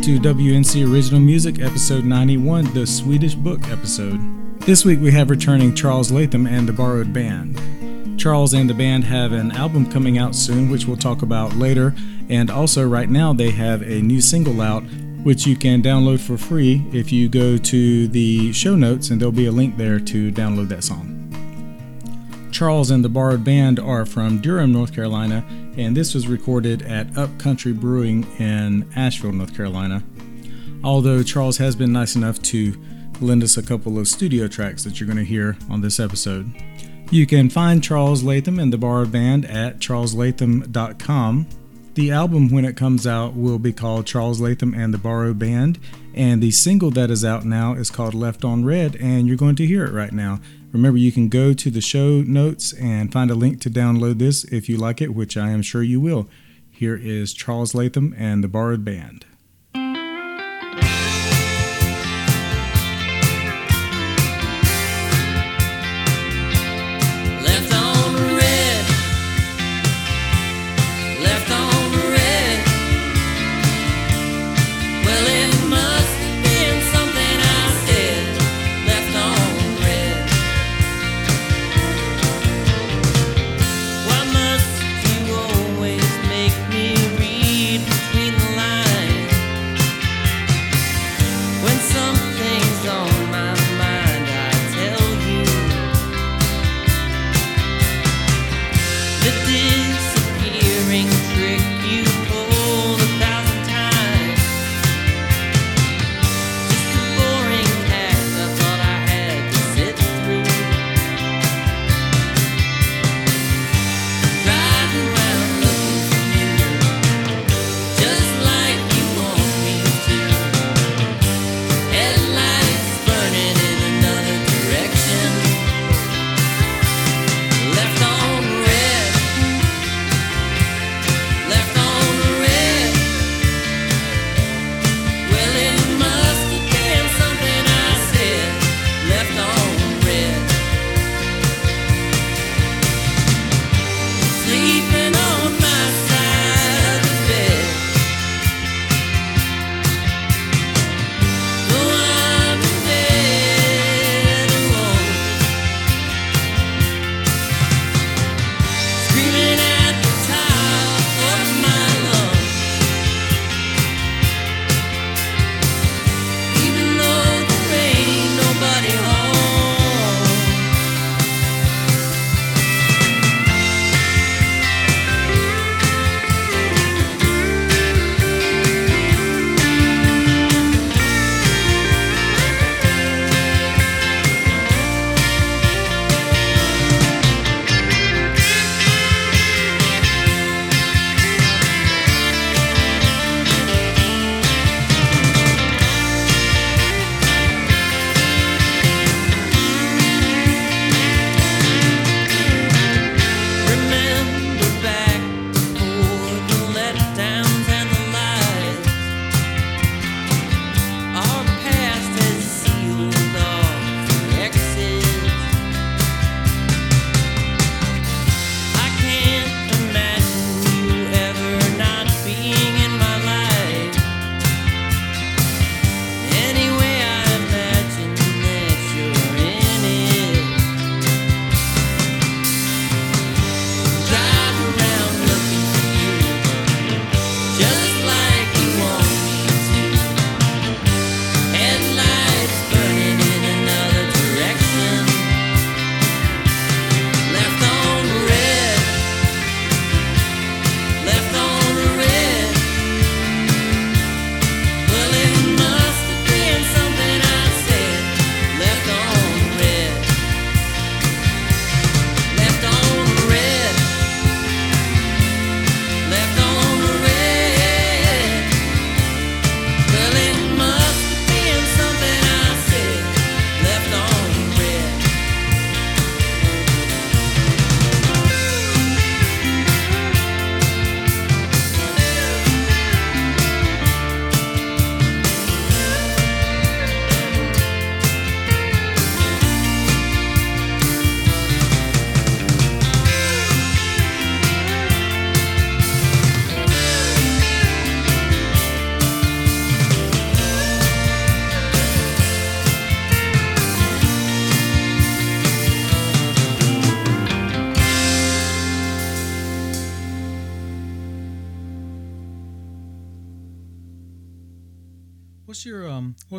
Welcome to WNC Original Music, episode 91, the Swedish Book episode. This week we have returning Charles Latham and the Borrowed Band. Charles and the band have an album coming out soon, which we'll talk about later, and also right now they have a new single out, which you can download for free if you go to the show notes, and there'll be a link there to download that song. Charles and the Borrowed Band are from Durham, North Carolina, and this was recorded at Upcountry Brewing in Asheville, North Carolina. Although Charles has been nice enough to lend us a couple of studio tracks that you're going to hear on this episode. You can find Charles Latham and the Borrowed Band at charleslatham.com. The album, when it comes out, will be called Charles Latham and the Borrowed Band, and the single that is out now is called Left on Red, and you're going to hear it right now. Remember, you can go to the show notes and find a link to download this if you like it, which I am sure you will. Here is Charles Latham and the Borrowed Band.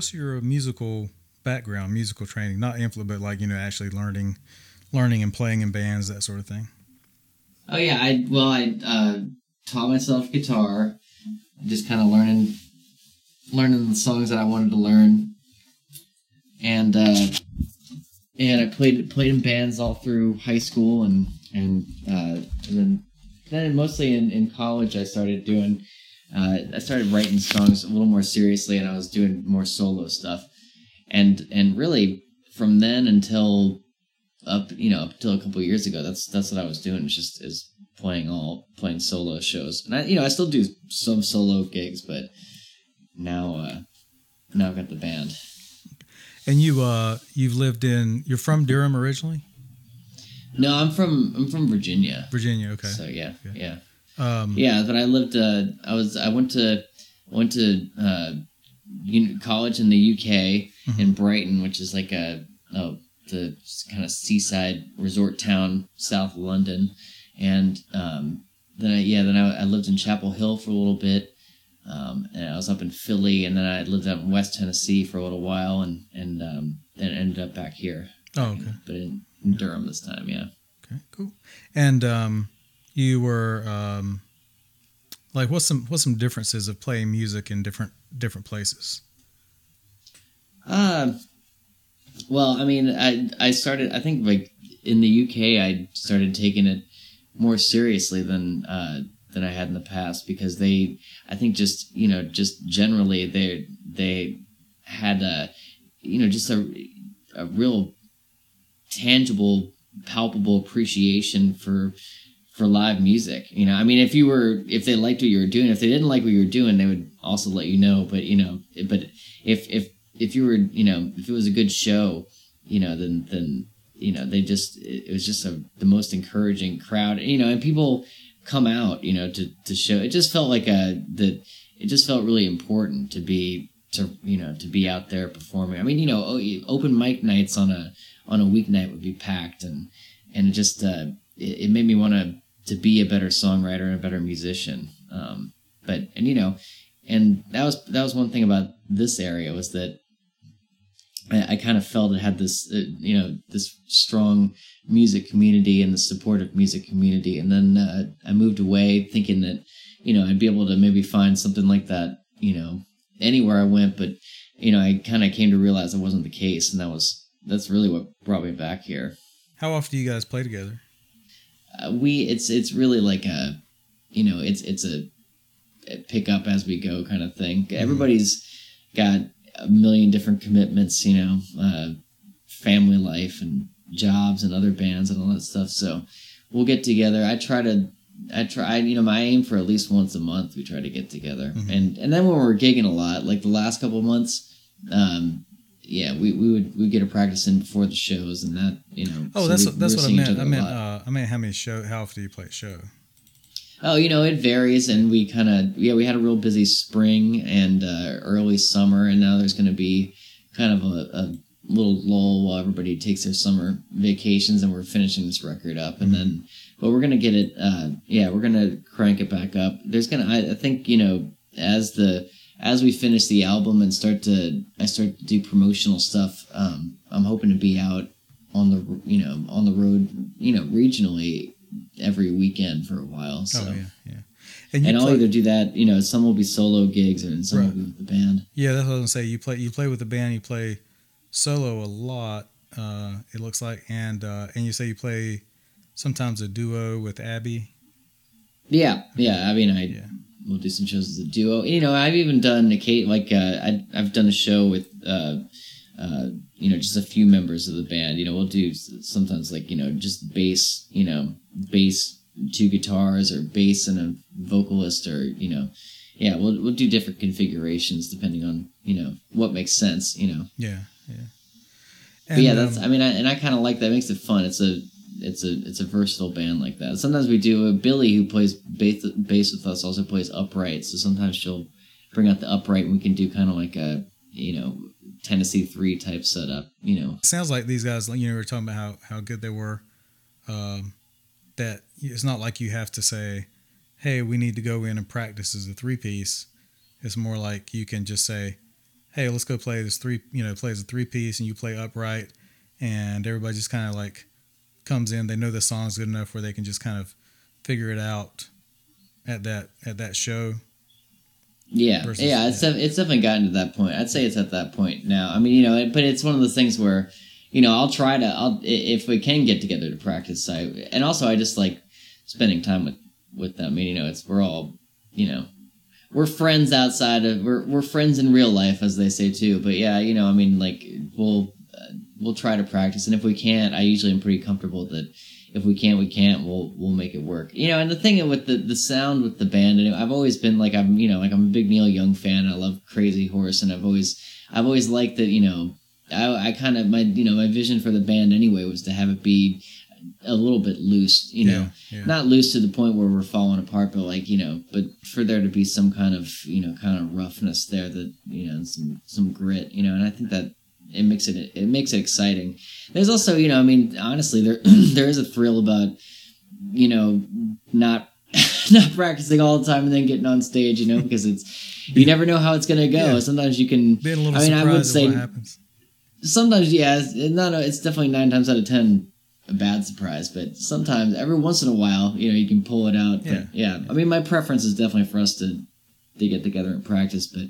What's your musical background, musical training? Not influence, but like you know, actually learning, learning and playing in bands, that sort of thing. Oh yeah, I well I uh, taught myself guitar, just kind of learning, learning the songs that I wanted to learn, and uh, and I played played in bands all through high school and and uh, and then then mostly in, in college I started doing uh, I started writing songs a little more seriously and I was doing more solo stuff and and really from then until up you know up until a couple of years ago that's that's what I was doing it's just is playing all playing solo shows and I you know I still do some solo gigs but now uh now I've got the band And you uh you've lived in you're from Durham originally, no I'm from I'm from Virginia Virginia. Okay. so yeah Okay. yeah Um, Yeah, but I lived. Uh, I was. I went to went to uh, uni- college in the UK in Brighton, which is like a, a the kind of seaside resort town south of London, and um, then I, yeah, then I, I lived in Chapel Hill for a little bit, um, and I was up in Philly, and then I lived out in West Tennessee for a little while, and and um, then ended up back here, Oh, okay. but in, in Durham this time. Yeah. Okay. Cool. And um, you were um, like, what's some what's some differences of playing music in different different places? Uh, well, I mean, I I started. I think like in the UK, I started taking it more seriously than uh, than I had in the past because they, I think, just you know, just generally they they had a, you know, just a a real tangible, palpable appreciation for for live music. You know, I mean, if you were if they liked what you were doing, if they didn't like what you were doing, they would also let you know. But you know, but if if if you were you know if it was a good show, you know, then then you know they just it, was just a the most encouraging crowd. You know, and people come out you know to to show. It just felt like a that it just felt really important to be to you know to be out there performing. I mean, you know, open mic nights on a on a weeknight would be packed, and and just uh, it, it made me want to to be a better songwriter and a better musician. Um, but and you know, and that was that was one thing about this area was that I, I kind of felt it had this uh, you know this strong music community and the supportive music community, and then uh, I moved away thinking that you know I'd be able to maybe find something like that you know anywhere I went, but you know I kind of came to realize that wasn't the case, and that was that's really what brought me back here. How often do you guys play together? Uh, we it's it's really like a you know it's it's a, pick up as we go kind of thing. Everybody's got a million different commitments, you know, uh, family life and jobs and other bands and all that stuff. So we'll get together. I try to. I try, you know, my aim for at least once a month we try to get together, Mhm. and and then when we're gigging a lot, like the last couple of months, um, yeah, we, we would we get a practice in before the shows, and that you know. Oh, so that's we- that's what I meant. I meant uh, I meant how many show how often do you play a show? Oh, you know, it varies, and we kind of yeah, we had a real busy spring and uh, early summer, and now there's going to be kind of a, a little lull while everybody takes their summer vacations, and we're finishing this record up, and then but we're gonna get it. Uh, yeah, we're gonna crank it back up. There's gonna, I, I think, you know, as the as we finish the album and start to I start to do promotional stuff. Um, I'm hoping to be out on the you know on the road you know regionally every weekend for a while. So. Oh yeah, yeah. And And I'll either do that, you know, some will be solo gigs and some Right. will be with the band. yeah, that's what I'm gonna say. You play you play with the band. You play solo a lot. Uh, it looks like, and uh, and you say you play sometimes a duo with Abby. Yeah, yeah. I mean, I Yeah. Will do some shows as a duo. You know, I've even done a Kate like uh, I I've done a show with uh, uh, you know just a few members of the band. You know, we'll do sometimes like you know just bass, you know, bass, two guitars, or bass and a vocalist, or you know, yeah, we'll we'll do different configurations depending on you know what makes sense. You know. Yeah, yeah. But yeah, that's. um, I mean, I, and I kind of like that. It makes it fun. It's a, it's a, it's a versatile band like that. Sometimes we do. Uh, Billy, who plays bass, bass with us, also plays upright. So sometimes she'll bring out the upright, and we can do kind of like a, you know, Tennessee three type setup. You know. sounds like these guys. You know, we were talking about how how good they were. Um, that it's not like you have to say, "Hey, we need to go in and practice as a three piece." It's more like you can just say, hey, let's go play this three, you know, plays a three piece and you play upright, and everybody just kind of like comes in. They know the song's good enough where they can just kind of figure it out at that at that show. Yeah, versus- yeah, it's def- it's definitely gotten to that point. I'd say it's at that point now. I mean, you know, it- but it's one of those things where, you know, I'll try to, I'll if we can get together to practice. I and also I just like spending time with with them. I mean, you know, it's we're all, you know, we're friends outside of we're we're friends in real life, as they say too. But yeah, you know, I mean, like we'll we'll try to practice, and if we can't, I usually am pretty comfortable that if we can't, we can't. We'll we'll make it work. You know, and the thing with the the sound with the band, and I've always been like I'm you know like I'm a big Neil Young fan. I love Crazy Horse, and I've always I've always liked that. You know, I I kind of my you know my vision for the band anyway was to have it be a little bit loose. You know, Yeah, yeah. not loose to the point where we're falling apart, but like you know, but for there to be some kind of you know kind of roughness there that you know and some some grit. You know, and I think that it makes it it makes it exciting. There's also, you know, I mean, honestly, there there is a thrill about, you know, not not practicing all the time and then getting on stage, you know, because it's you never know how it's gonna go. Yeah. Sometimes you can. Being a little I mean, I would say sometimes, yeah, it's, not. A, it's definitely nine times out of ten a bad surprise, but sometimes, every once in a while, you know, you can pull it out. Yeah. Yeah, I mean, my preference is definitely for us to to get together and practice, but.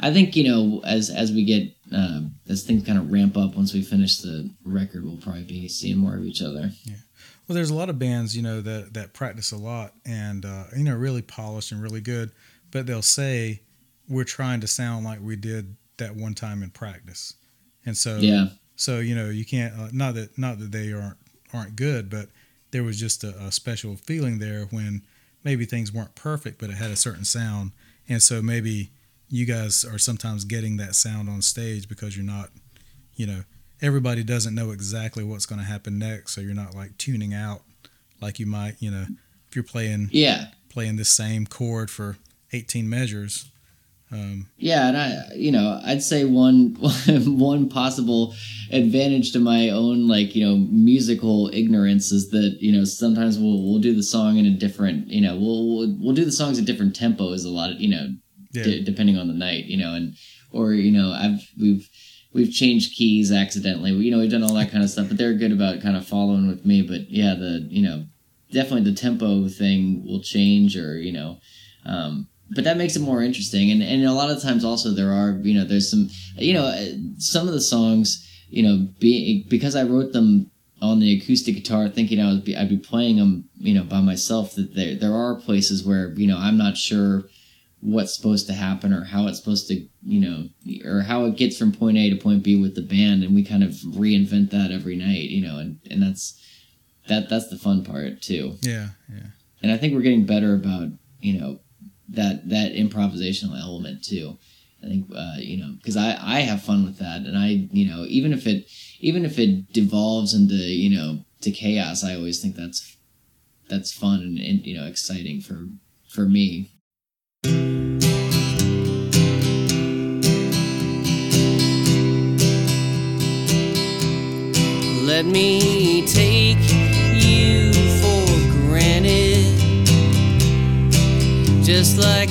I think you know as as we get uh, as things kind of ramp up once we finish the record, we'll probably be seeing more of each other. Yeah. Well, there's a lot of bands, you know, that that practice a lot and uh, you know really polished and really good, but they'll say we're trying to sound like we did that one time in practice, and so Yeah, so you know you can't uh, not that not that they aren't aren't good, but there was just a, a special feeling there when maybe things weren't perfect, but it had a certain sound, and so maybe you guys are sometimes getting that sound on stage because you're not, you know, everybody doesn't know exactly what's going to happen next, so you're not like tuning out like you might, you know, if you're playing yeah, playing this same chord for 18 measures. Um, yeah, and I, you know, I'd say one one possible advantage to my own like you know musical ignorance is that you know sometimes we'll we'll do the song in a different you know we'll we'll, we'll do the songs at different tempos a lot of you know yeah, d- depending on the night, you know, and or you know, I've we've we've changed keys accidentally. You know, we've done all that kind of stuff, but they're good about kind of following with me. But yeah, the you know, definitely the tempo thing will change, or you know, um, but that makes it more interesting. And and a lot of times also there are you know there's some you know uh, some of the songs you know be because I wrote them on the acoustic guitar thinking I would be I'd be playing them you know by myself that there there are places where you know I'm not sure what's supposed to happen or how it's supposed to you know or how it gets from point A to point B with the band and we kind of reinvent that every night you know and and that's that that's the fun part too yeah, yeah. and I think we're getting better about you know that that improvisational element too. I think uh, you know because I I have fun with that, and I you know even if it even if it devolves into you know to chaos, I always think that's that's fun and, and you know exciting for for me. Let me take you for granted, just like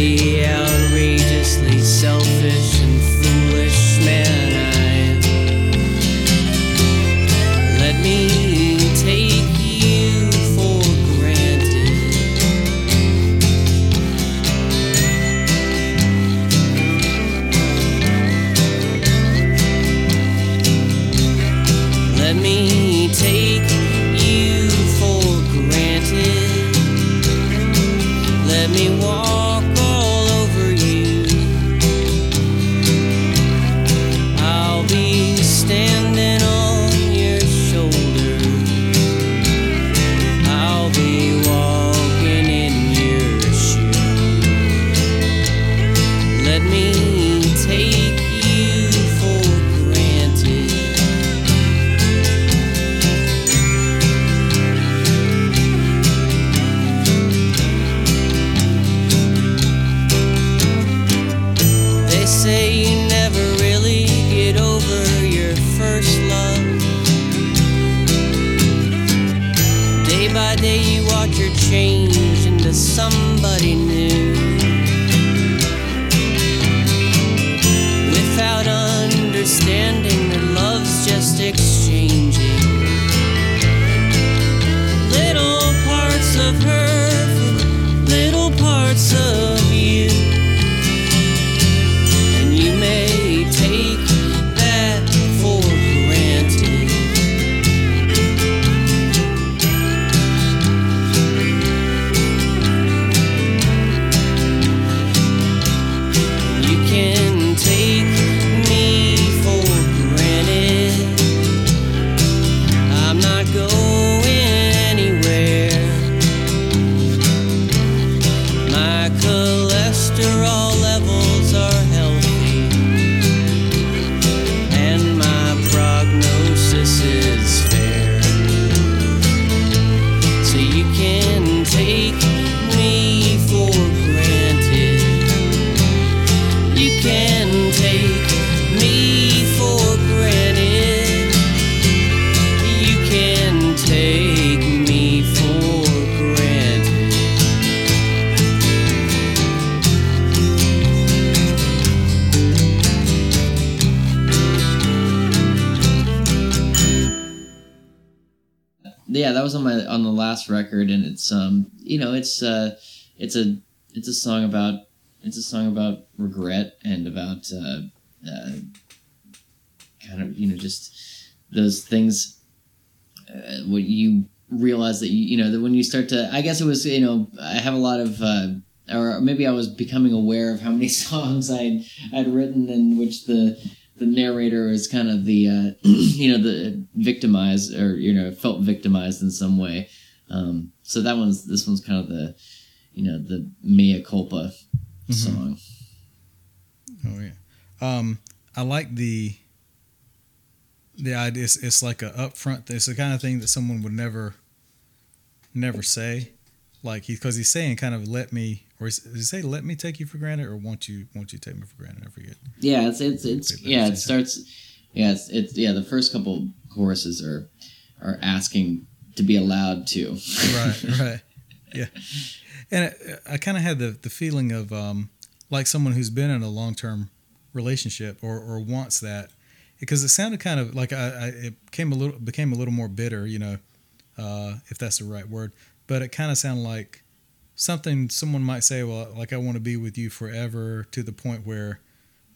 see record, and it's um, you know, it's uh, it's a it's a song about it's a song about regret and about uh, uh kind of you know just those things uh, when you realize that you you know that when you start to I guess it was you know I have a lot of uh, or maybe I was becoming aware of how many songs I'd I'd written in which the the narrator was kind of the uh, you know the victimized or you know felt victimized in some way. Um, so that one's this one's kind of the you know the mea culpa song. Oh yeah. Um, I like the the idea. It's, it's like a upfront. It's the kind of thing that someone would never never say. Like he because he's saying kind of let me or is, does he say let me take you for granted or won't you won't you take me for granted? I forget. Yeah, it's it's it's yeah. It starts. Yeah, it's, it's yeah. The first couple choruses are are asking to be allowed to. right, right, yeah. And I, I kind of had the the feeling of um, like someone who's been in a long term relationship or or wants that because it sounded kind of like I, I it came a little became a little more bitter, you know, uh, if that's the right word. But it kind of sounded like something someone might say, well, like I want to be with you forever to the point where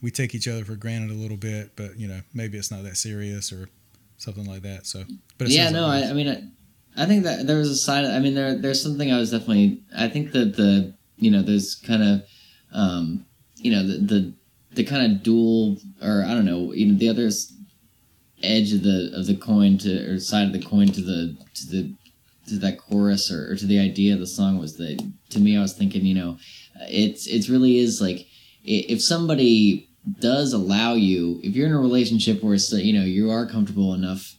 we take each other for granted a little bit, but you know maybe it's not that serious or something like that. So, but it yeah, no, like I, I mean, I, think that there was a side. I mean, there there's something I was definitely. I think that the you know there's kind of um, you know the the the kind of dual or I don't know you know the other edge of the of the coin to or side of the coin to the to the to that chorus or, or to the idea of the song was that to me I was thinking you know it's it's really is like if somebody does allow you if you're in a relationship where it's you know you are comfortable enough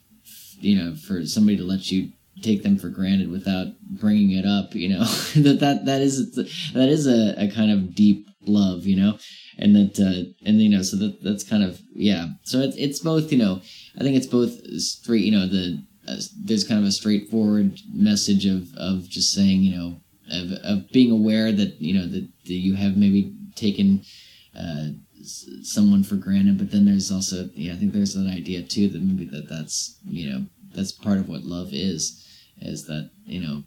you know for somebody to let you take them for granted without bringing it up you know? That that that is that is a, a kind of deep love you know? And that uh and you know so that that's kind of yeah. So it's it's both you know i think it's both straight you know the uh, there's kind of a straightforward message of of just saying you know of, of being aware that you know that, that you have maybe taken uh someone for granted but then there's also yeah i think there's an idea too that maybe that that's you know that's part of what love is is that you know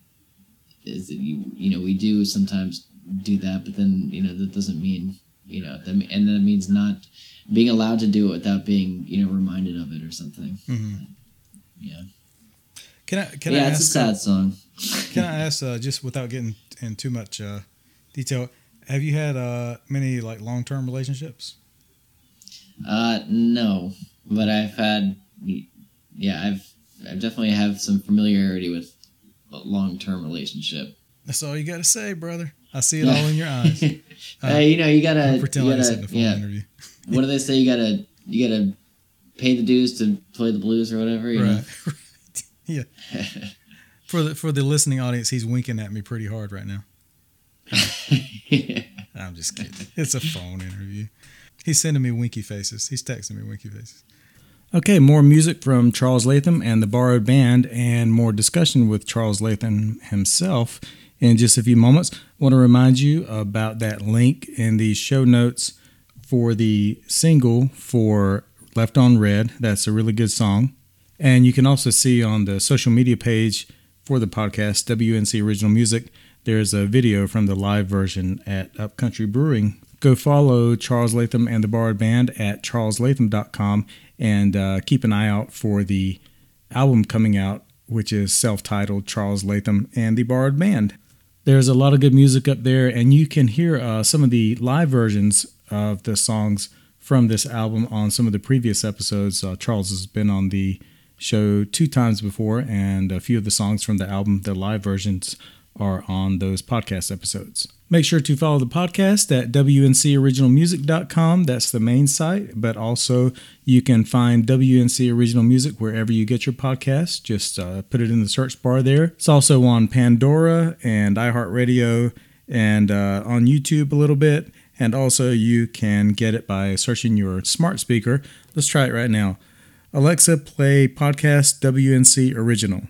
is that you you know we do sometimes do that but then you know that doesn't mean you know that, and that means not being allowed to do it without being you know reminded of it or something Mhm. yeah Can I can I yeah it's a ask? sad song Can I ask, uh, just without getting in too much uh, detail, have you had uh, many like long term relationships? Uh, no, but I've had, yeah, I've, I definitely have some familiarity with a long-term relationship. That's all you got to say, brother. I see it all in your eyes. Uh, hey, you know, you gotta, Don't pretend you like this gotta, in the phone yeah. interview. what do they say? You gotta, you gotta pay the dues to play the blues or whatever. You Right. yeah. For the for the listening audience, he's winking at me pretty hard right now. know? I'm just kidding. It's a phone interview. He's sending me winky faces. He's texting me winky faces. Okay, more music from Charles Latham and the Borrowed Band, and more discussion with Charles Latham himself in just a few moments. I want to remind you about that link in the show notes for the single for Left on Red. That's a really good song. And you can also see on the social media page for the podcast, WNC Original Music, there's a video from the live version at Upcountry Brewing. Go follow Charles Latham and the Borrowed Band at charleslatham.com and uh, keep an eye out for the album coming out, which is self titled Charles Latham and the Borrowed Band. There's a lot of good music up there, and you can hear uh, some of the live versions of the songs from this album on some of the previous episodes. Uh, Charles has been on the show two times before, and a few of the songs from the album, the live versions, are on those podcast episodes. Make sure to follow the podcast at WNCOriginalmusic.com. That's the main site, but also you can find WNC Original Music wherever you get your podcast. Just uh, put it in the search bar there. It's also on Pandora and iHeartRadio and uh, on YouTube a little bit. And also, you can get it by searching your smart speaker. Let's try it right now. Alexa, play podcast WNC Original.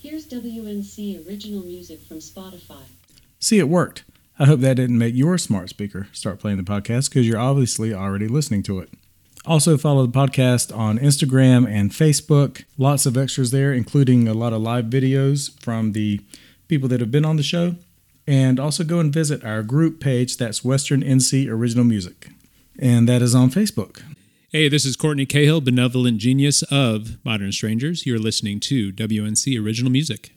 Here's WNC original music from Spotify. See, it worked. I hope that didn't make your smart speaker start playing the podcast because you're obviously already listening to it. Also, follow the podcast on Instagram and Facebook. Lots of extras there, including a lot of live videos from the people that have been on the show. And also go and visit our group page that's Western NC Original Music. And that is on Facebook. Hey, this is Courtney Cahill, benevolent genius of Modern Strangers. You're listening to WNC Original Music.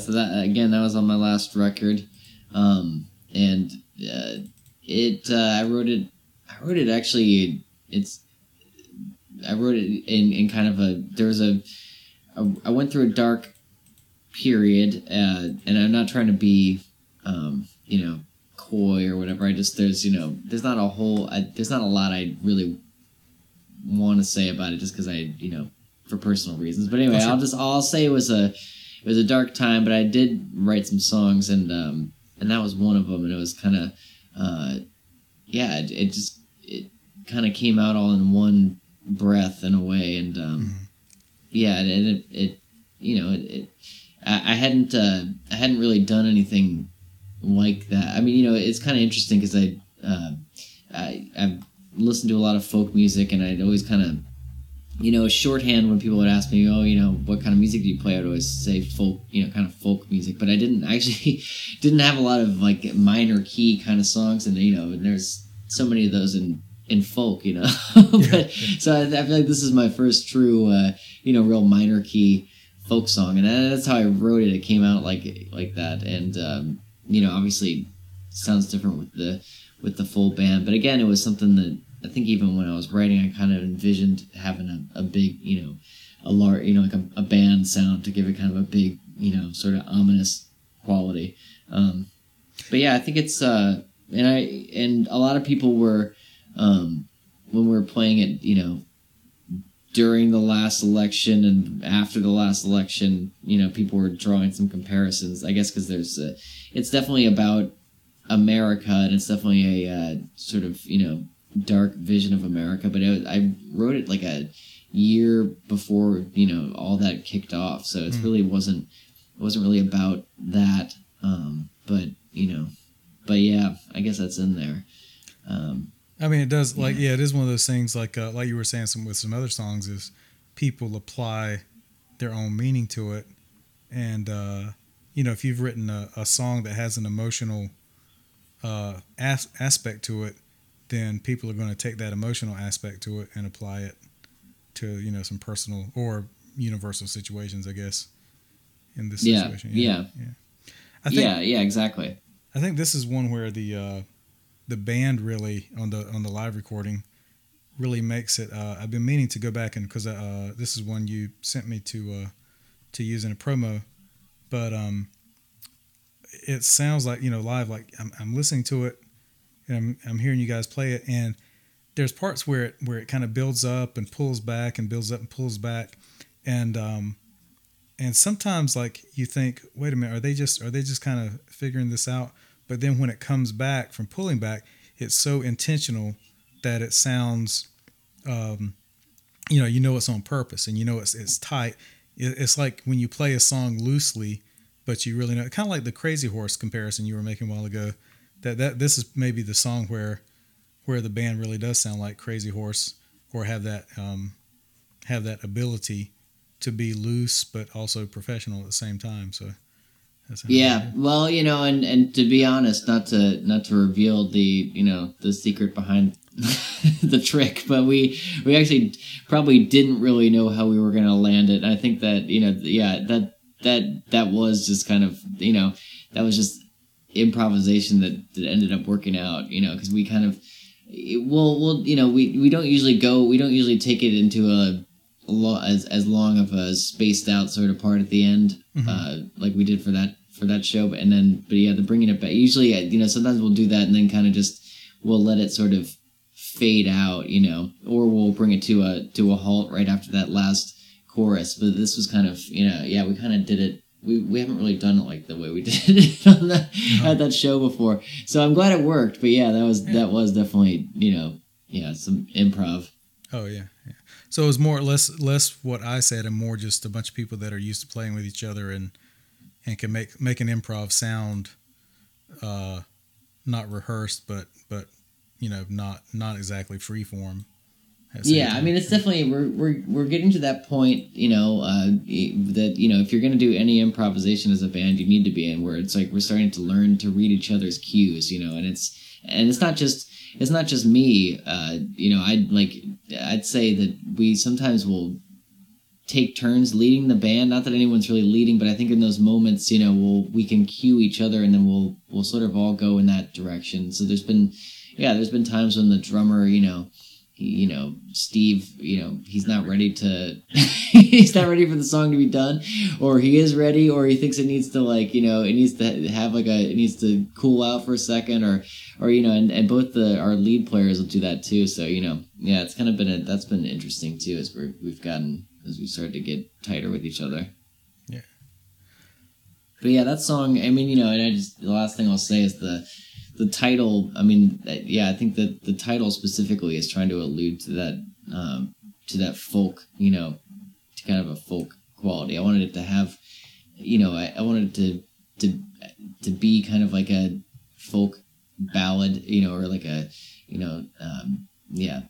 Yeah. So that again, that was on my last record, um, and uh, it. Uh, I wrote it. I wrote it actually. It's. I wrote it in, in kind of a. There was a. a I went through a dark period, uh, and I'm not trying to be, um, you know, coy or whatever. I just there's you know there's not a whole. I, there's not a lot I really want to say about it, just because I you know for personal reasons. But anyway, Oh, sure. I'll just I'll say it was a it was a dark time, but I did write some songs, and um, and that was one of them, and it was kind of uh, yeah, it, it just it kind of came out all in one breath in a way, and um, yeah, and it, it you know it, it I, I hadn't uh, I hadn't really done anything like that. I mean, you know, it's kind of interesting because I, uh, I I've listened to a lot of folk music, and I'd always kind of you know, shorthand when people would ask me, oh, you know, what kind of music do you play? I'd always say folk, you know, kind of folk music. But I didn't actually didn't have a lot of like minor key kind of songs, and you know, and there's so many of those in in folk, you know. but so I, I feel like this is my first true, uh, you know, real minor key folk song, and that's how I wrote it. It came out like like that, and um, you know, obviously, sounds different with the with the full band. But again, it was something that I think even when I was writing, I kind of envisioned having a, a big, you know, a large, you know, like a, a band sound to give it kind of a big, you know, sort of ominous quality. Um, but yeah, I think it's, uh, and I, and a lot of people were, um, when we were playing it, you know, during the last election and after the last election, you know, people were drawing some comparisons. I guess because there's, a, it's definitely about America and it's definitely a uh, sort of, you know, dark vision of America. But it, I wrote it like a year before, you know, all that kicked off. So it really wasn't, it wasn't really about that. Um, but you know, but yeah, I guess that's in there. Um, I mean, it does like yeah, it is one of those things like uh, like you were saying some with some other songs is people apply their own meaning to it, and uh, you know if you've written a, a song that has an emotional uh, as- aspect to it, then people are going to take that emotional aspect to it and apply it to you know some personal or universal situations, I guess. In this Yeah, situation, yeah. I think yeah, yeah, exactly. I think this is one where the uh, the band really on the on the live recording really makes it. Uh, I've been meaning to go back and because uh, this is one you sent me to uh, to use in a promo, but um, it sounds like you know live. Like I'm, I'm listening to it, and I'm, I'm hearing you guys play it, and there's parts where it where it kind of builds up and pulls back and builds up and pulls back, and um, and sometimes like you think, wait a minute, are they just are they just kind of figuring this out? But then when it comes back from pulling back, it's so intentional that it sounds, um, you know, you know it's on purpose and you know it's it's tight. It, it's like when you play a song loosely, but you really know, kind of like the Crazy Horse comparison you were making a while ago. That that this is maybe the song where where the band really does sound like Crazy Horse or have that um, have that ability to be loose but also professional at the same time. So that's Yeah, well, you know, and and to be honest, not to not to reveal the you know the secret behind the trick, but we we actually probably didn't really know how we were going to land it. And I think that you know, yeah, that that that was just kind of you know that was just improvisation that, that ended up working out. You know, because we kind of well, well, you know, we we don't usually go, we don't usually take it into a lo- as as long of a spaced out sort of part at the end, uh, like we did for that for that show. But and then, but yeah, the bringing it back. Usually, uh, you know, sometimes we'll do that and then kind of just we'll let it sort of fade out, you know, or we'll bring it to a to a halt right after that last chorus. But this was kind of, you know, yeah, we kind of did it. We, we haven't really done it like the way we did it on the, at that show before, so I'm glad it worked. But yeah, that was that was definitely you know yeah some improv. Oh yeah, yeah. So it was more less less what I said and more just a bunch of people that are used to playing with each other and and can make make an improv sound uh not rehearsed but but you know not not exactly free form. Yeah, I mean, it's definitely we're we're we're getting to that point, you know, uh, that you know, if you're gonna do any improvisation as a band, you need to be in where it's like we're starting to learn to read each other's cues, you know, and it's and it's not just it's not just me, uh, you know, I'd like I'd say that we sometimes will take turns leading the band. Not that anyone's really leading, but I think in those moments, you know, we'll we can cue each other, and then we'll we'll sort of all go in that direction. So there's been, yeah, there's been times when the drummer, you know, you know, Steve, you know, he's not ready to, he's not ready for the song to be done, or he is ready, or he thinks it needs to like, you know, it needs to have like a, it needs to cool out for a second, or, or you know, and, and both the our lead players will do that too. So you know, yeah, it's kind of been a, that's been interesting too, as we're we've gotten as we started to get tighter with each other. Yeah. But yeah, that song. I mean, you know, and I just the last thing I'll say is the the title. I mean, yeah, I think that the title specifically is trying to allude to that um, to that folk, you know, to kind of a folk quality. I wanted it to have, you know, I, I wanted it to to to be kind of like a folk ballad, you know, or like a, you know, um, yeah,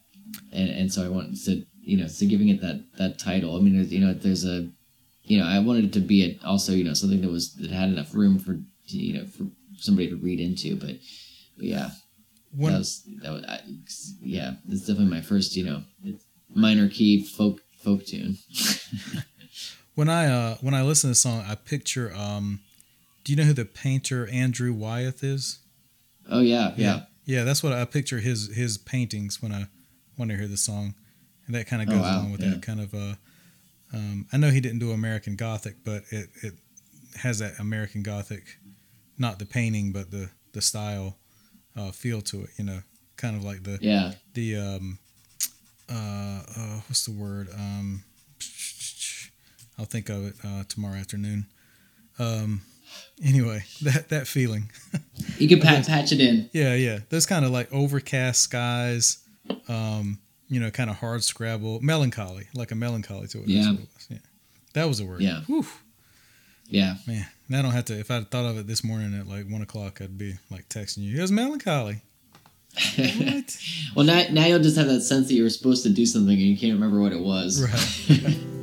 and and so I wanted to, you know, so giving it that that title. I mean, there's, you know, there's a, you know, I wanted it to be a, also, you know, something that was that had enough room for, you know, for somebody to read into, but, but yeah, When- that was that was, I, yeah, it's definitely my first, you know, minor key folk folk tune. when I uh when I listen to the song, I picture um do you know who the painter Andrew Wyeth is? Oh yeah, yeah, Yeah, that's what I picture his his paintings when I when I hear the song, and that kind of Oh, goes wow, along with yeah. that kind of. Uh, um, I know he didn't do American Gothic, but it it has that American Gothic, not the painting, but the the style, uh, feel to it. You know, kind of like the yeah. the um, uh, uh, what's the word? Um, I'll think of it uh, tomorrow afternoon. Um, anyway, that that feeling. You can pat, patch it in. Yeah, yeah. Those kind of like overcast skies, um, you know, kind of hard scrabble, melancholy, like a melancholy to it. That's Yeah. what it was. yeah. That was a word. Yeah. Whew, Yeah, man. And I don't have to. If I would thought of it this morning at like one o'clock, I'd be like texting you. It was melancholy. What? Well, now, now you'll just have that sense that you were supposed to do something and you can't remember what it was. Right.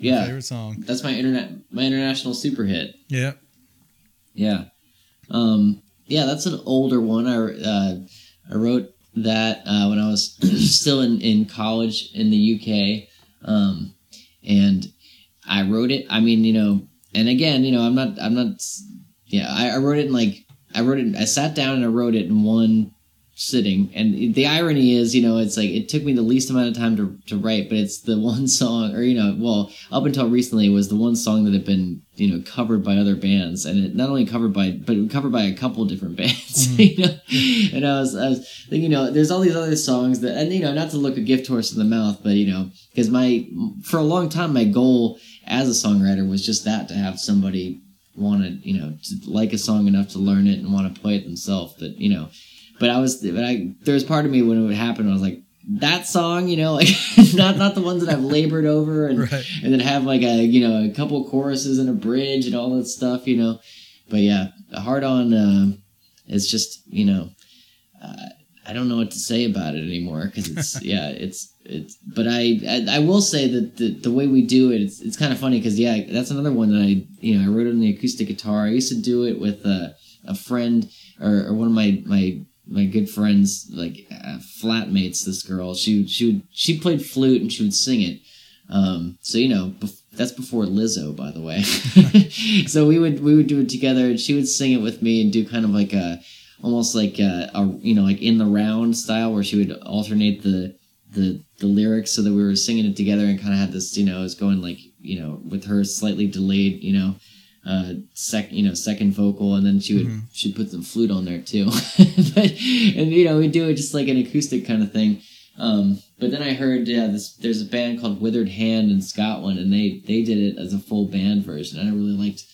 yeah. favorite song. That's my internet my international super hit. Yeah. Yeah. Um, yeah, that's an older one. I, uh, I wrote that uh, when I was still in, in college in the UK. Um, and I wrote it. I mean, you know, and again, you know, I'm not, I'm not, yeah, I, I wrote it in like, I wrote it, I sat down and I wrote it in one sitting. And the irony is, you know, it's like it took me the least amount of time to, to write, but it's the one song, or, you know, well, up until recently, it was the one song that had been, you know, covered by other bands. And it not only covered by, but covered by a couple different bands, mm-hmm. you know? And I was, I was thinking, you know, there's all these other songs that, and, you know, not to look a gift horse in the mouth, but, you know, because my, for a long time, my goal as a songwriter was just that to have somebody want to, you know, to like a song enough to learn it and want to play it themselves. But, you know, but I was, but I, there was part of me when it would happen, I was like, that song, you know, like not not the ones that I've labored over and Right. and then have like a you know a couple choruses and a bridge and all that stuff, you know. But yeah, hard on uh, is just you know, uh, I don't know what to say about it anymore because it's yeah it's it's. But I, I I will say that the the way we do it, it's it's kind of funny because yeah, that's another one that I you know I wrote it on the acoustic guitar. I used to do it with a a friend or, or one of my my my good friends like uh, flatmates this girl. She she would she played flute and she would sing it. Um so you know bef- that's before lizzo by the way. So we would we would do it together and she would sing it with me and do kind of like a almost like a, a you know like in the round style where she would alternate the the the lyrics so that we were singing it together and kind of had this you know it was going like you know with her slightly delayed you know uh sec you know second vocal and then she would she'd put some flute on there too. But and you know we do it just like an acoustic kind of thing. Um but then i heard yeah this there's a band called withered hand in scotland and they they did it as a full band version. And i really liked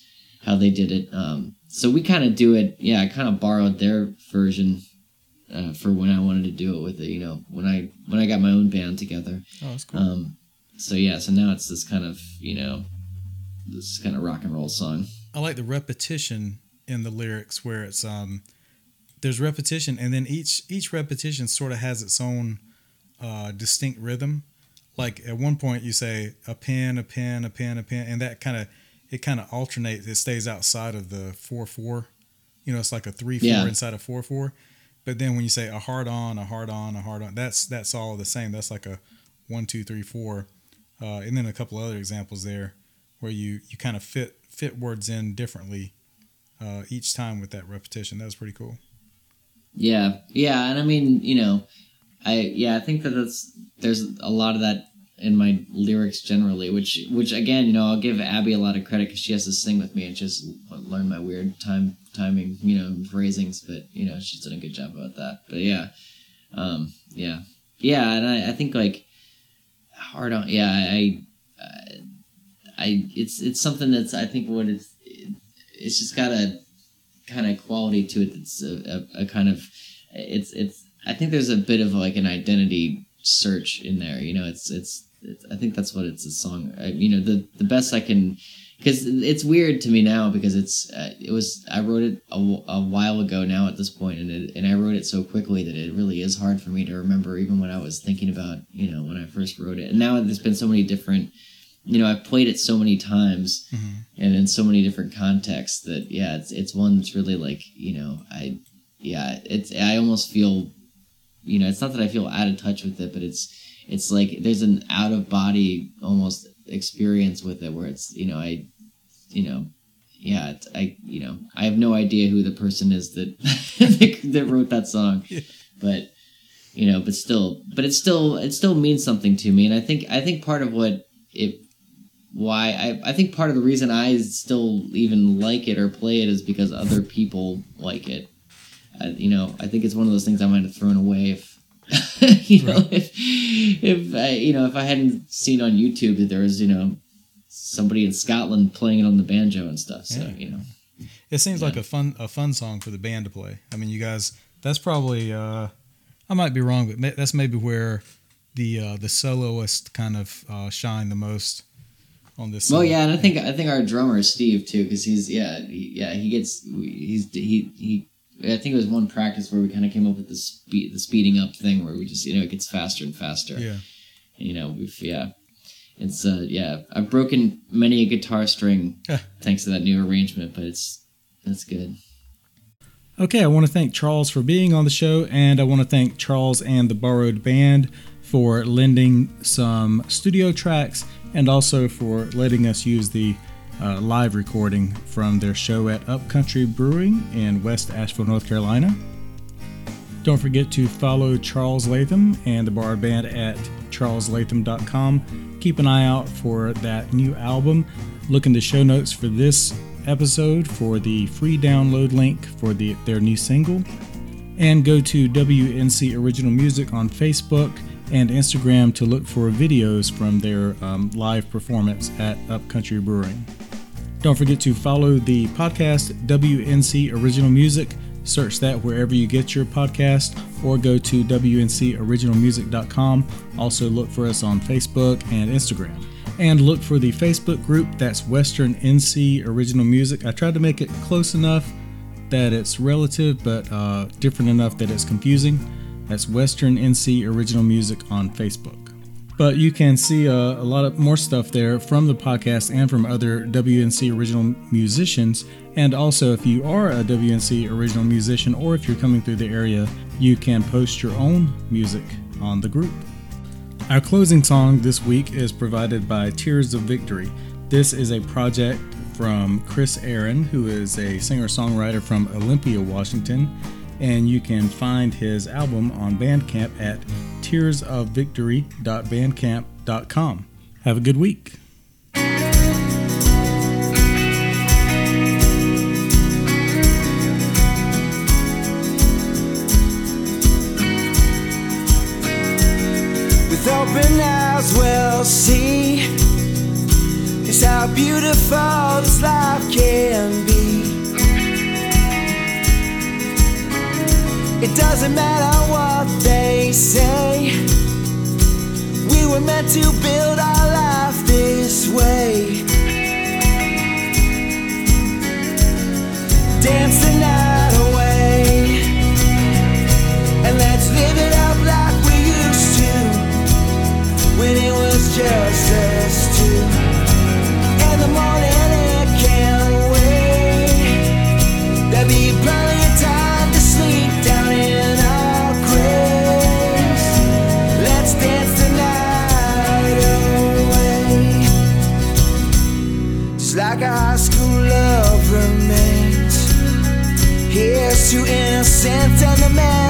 how they did it. Um so we kind of do it yeah i kind of borrowed their version uh, for when i wanted to do it with it you know when i when i got my own band together. Oh, that's cool. um so yeah so now it's this kind of you know this kind of rock and roll song I like the repetition in the lyrics where it's um there's repetition and then each each repetition sort of has its own uh distinct rhythm. Like at one point you say a pin, a pin, a pin, a pin, and that kind of it kind of alternates. It stays outside of the four four. You know, it's like a three four Yeah. inside a four four. But then when you say a hard on, a hard on, a hard on, that's that's all the same. That's like a one, two, three, four, uh, and then a couple other examples there where you you kind of fit fit words in differently uh, each time with that repetition. That was pretty cool. Yeah, yeah, and I mean, you know, I yeah, I think that that's there's a lot of that in my lyrics generally, which which again, you know, I'll give Abby a lot of credit because she has to sing with me and just learn my weird time timing, you know, phrasings. But you know, she's done a good job about that. But yeah, um, yeah, yeah, and I, I think like hard on, yeah, I, I, I, it's it's something that's I think what it's it's just got a kind of quality to it that's a, a, a kind of it's it's I think there's a bit of like an identity search in there. You know, it's it's, it's I think that's what it's a song. I, you know, the the best I can because it's weird to me now because it's uh, it was I wrote it a, a while ago now at this point and it, and I wrote it so quickly that it really is hard for me to remember even when I was thinking about you know when I first wrote it and now there's been so many different you know I've played it so many times mm-hmm. and in so many different contexts that yeah it's it's one that's really like you know I yeah it's I almost feel you know it's not that I feel out of touch with it but it's it's like there's an out of body almost experience with it where it's you know I you know yeah it's, I you know I have no idea who the person is that that, that wrote that song. But you know but still but it still it still means something to me. And I think I think part of what it why I, I think part of the reason I still even like it or play it is because other people like it. I, you know, I think it's one of those things I might have thrown away if, you know, if, if I, you know, if I hadn't seen on YouTube that there was, you know, somebody in Scotland playing it on the banjo and stuff. So, Yeah. you know, It seems like a fun a fun song for the band to play. I mean, you guys, that's probably uh, I might be wrong, but that's maybe where the uh, the soloist kind of uh, shine the most on this. well, song. yeah, and I think I think our drummer Steve too, because he's yeah he, yeah he gets he's he he. I think it was one practice where we kind of came up with the speed, the speeding up thing, where we just you know it gets faster and faster. yeah. you know we've yeah it's uh yeah I've broken many a guitar string thanks to that new arrangement, but it's that's good. Okay, I want to thank Charles for being on the show, and I want to thank Charles and the Borrowed Band for lending some studio tracks and also for letting us use the uh, live recording from their show at Upcountry Brewing in West Asheville, North Carolina. Don't forget to follow Charles Latham and the Borrowed Band at charleslatham.com. Keep an eye out for that new album. Look in the show notes for this episode for the free download link for the, their new single. And go to WNC Original Music on Facebook and Instagram to look for videos from their um, live performance at Upcountry Brewing. Don't forget to follow the podcast WNC Original Music. Search that wherever you get your podcast or go to WNCOriginalmusic.com. Also, look for us on Facebook and Instagram and look for the Facebook group that's Western NC Original Music. I tried to make it close enough that it's relative, but uh, different enough that it's confusing. That's Western NC Original Music on Facebook. But you can see uh, a lot of more stuff there from the podcast and from other WNC original musicians. And also, if you are a WNC original musician or if you're coming through the area, you can post your own music on the group. Our closing song this week is provided by Tears of Victory. This is a project from Chris Aaron, who is a singer songwriter from Olympia, Washington. And you can find his album on Bandcamp at tearsofvictory.bandcamp.com. Have a good week. With open eyes, we'll see just how beautiful this life can doesn't matter what they say. We were meant to build our life this way. Here's to innocence and the memories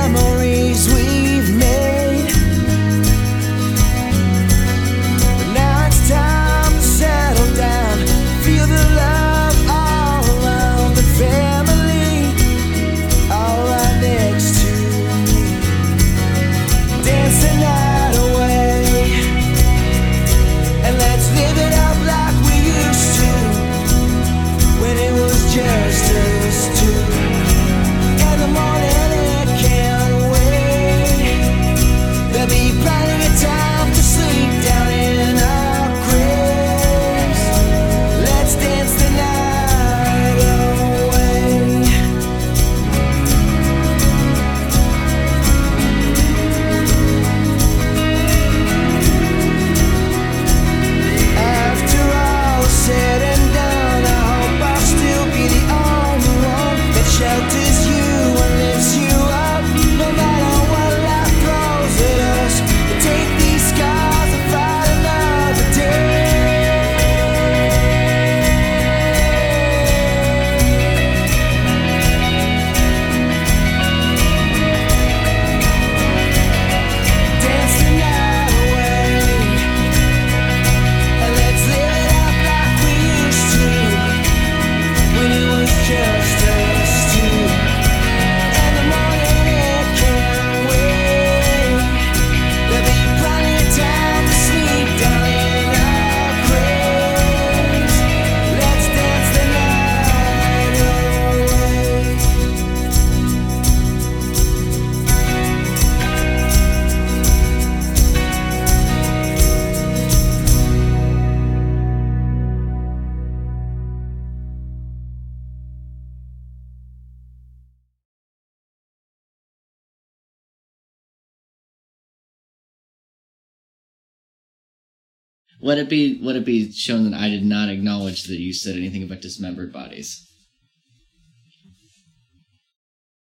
Would it be would it be shown that I did not acknowledge that you said anything about dismembered bodies?